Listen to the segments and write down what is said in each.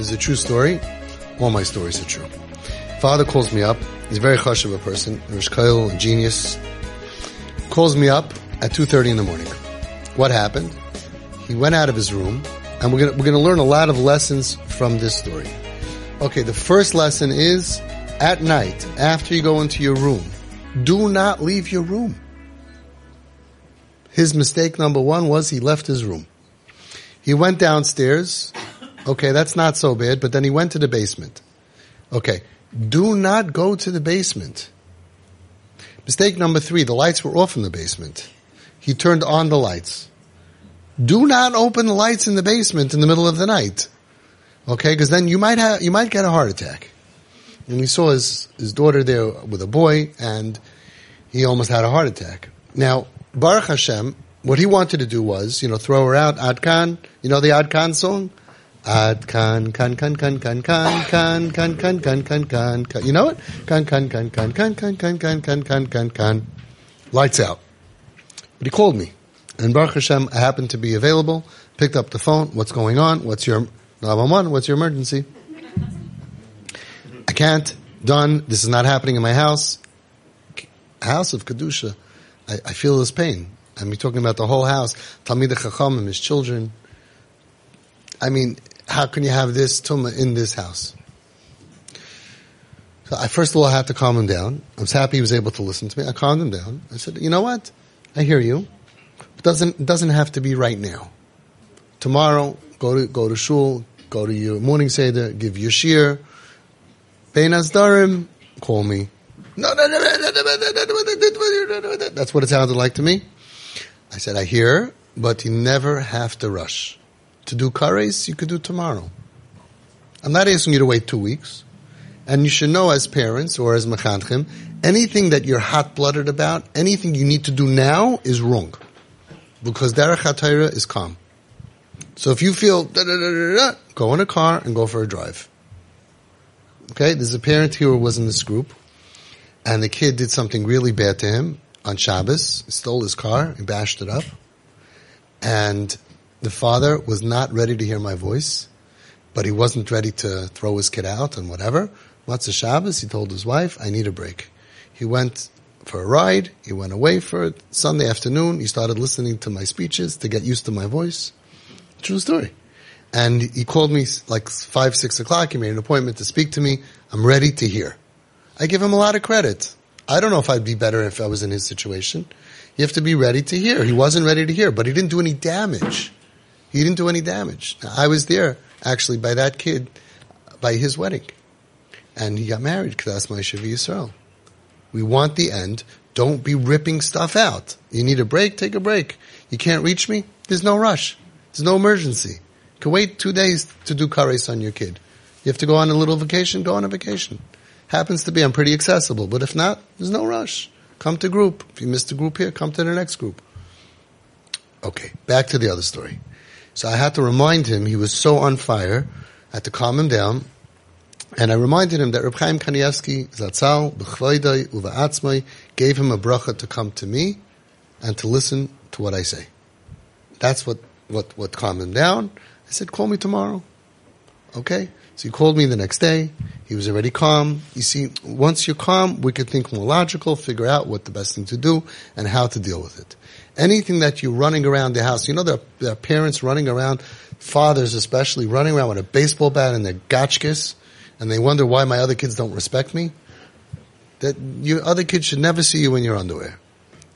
This is a true story. All my stories are true. Father calls me up. He's a very hush of a person. Rosh Kollel, a genius. Calls me up at 2.30 in the morning. What happened? He went out of his room and we're gonna, we're gonna learn a lot of lessons from this story. Okay, the first lesson is at night, after you go into your room, do not leave your room. His mistake number one was he left his room. He went downstairs. Okay, that's not so bad, but then he went to the basement. Okay, do not go to the basement. Mistake number three, the lights were off in the basement. He turned on the lights. Do not open the lights in the basement in the middle of the night. Okay, because then you might have, you might get a heart attack. And he saw his, his daughter there with a boy and he almost had a heart attack. Now, Baruch Hashem, what he wanted to do was, you know, throw her out, Adkan, you know the Adkan song? Adkan, kan, kan, kan, kan, kan, kan, kan, kan, kan, kan, kan, kan, kan. you know it? Kan, kan, kan, kan, kan, kan, kan, kan, kan, kan, kan, kan. Lights out. But he called me. And Baruch Hashem, I happened to be available, picked up the phone, what's going on? What's your, 911, what's your emergency? I can't, done, this is not happening in my house. House of Kedusha. I, I feel this pain. I mean, talking about the whole house. Talmid Chacham and his children. I mean, how can you have this tumah in this house? So I first of all I had to calm him down. I was happy he was able to listen to me. I calmed him down. I said, you know what? I hear you. It doesn't it doesn't have to be right now. Tomorrow, go to go to shul, go to your morning seder, give your shiur, Bein Darim, call me. No, no, no, That's what it sounded like to me. I said, I hear, but you never have to rush. To do kares, you could do tomorrow. I'm not asking you to wait two weeks. And you should know as parents or as mechanchim, anything that you're hot-blooded about, anything you need to do now is wrong. Because derech HaTorah is calm. So if you feel da, da, da, go in a car and go for a drive. Okay, there's a parent here who was in this group, and the kid did something really bad to him on Shabbos, he stole his car, he bashed it up, and the father was not ready to hear my voice, but he wasn't ready to throw his kid out and whatever. What's a Shabbos? He told his wife, I need a break. He went for a ride, he went away for it. Sunday afternoon, he started listening to my speeches to get used to my voice. True story. And he called me like five, six o'clock. He made an appointment to speak to me. I'm ready to hear. I give him a lot of credit. I don't know if I'd be better if I was in his situation. You have to be ready to hear. He wasn't ready to hear, but he didn't do any damage. He didn't do any damage. I was there actually by that kid, by his wedding. And he got married that's my Yisrael. We want the end. Don't be ripping stuff out. You need a break, take a break. You can't reach me? There's no rush. There's no emergency. You can wait two days to do kares on your kid. You have to go on a little vacation, go on a vacation. Happens to be, I'm pretty accessible, but if not, there's no rush. Come to group. If you missed a group here, come to the next group. Okay, back to the other story. So I had to remind him, he was so on fire, I had to calm him down, and I reminded him that Reb Chaim Kanievsky, Zatzal, B'chvaydai, Uva'atzmai, gave him a bracha to come to me and to listen to what I say. That's what, what, what calmed him down. I said, call me tomorrow. Okay? So he called me the next day. He was already calm. You see, once you're calm, we could think more logical, figure out what the best thing to do and how to deal with it. Anything that you're running around the house, you know, there are, there are parents running around, fathers especially, running around with a baseball bat and their gotchkis, and they wonder why my other kids don't respect me. That your other kids should never see you in your underwear,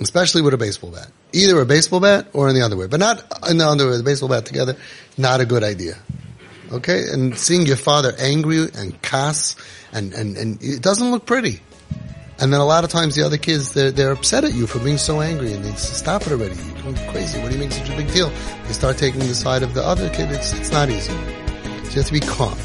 especially with a baseball bat. Either a baseball bat or in the underwear, but not in the underwear, the baseball bat together. Not a good idea. Okay, and seeing your father angry and cuss, and, and, and it doesn't look pretty. And then a lot of times the other kids, they're, they're upset at you for being so angry and they say, stop it already. You're going crazy. What do you make such a big deal? They start taking the side of the other kid. It's, it's not easy. So you have to be calm.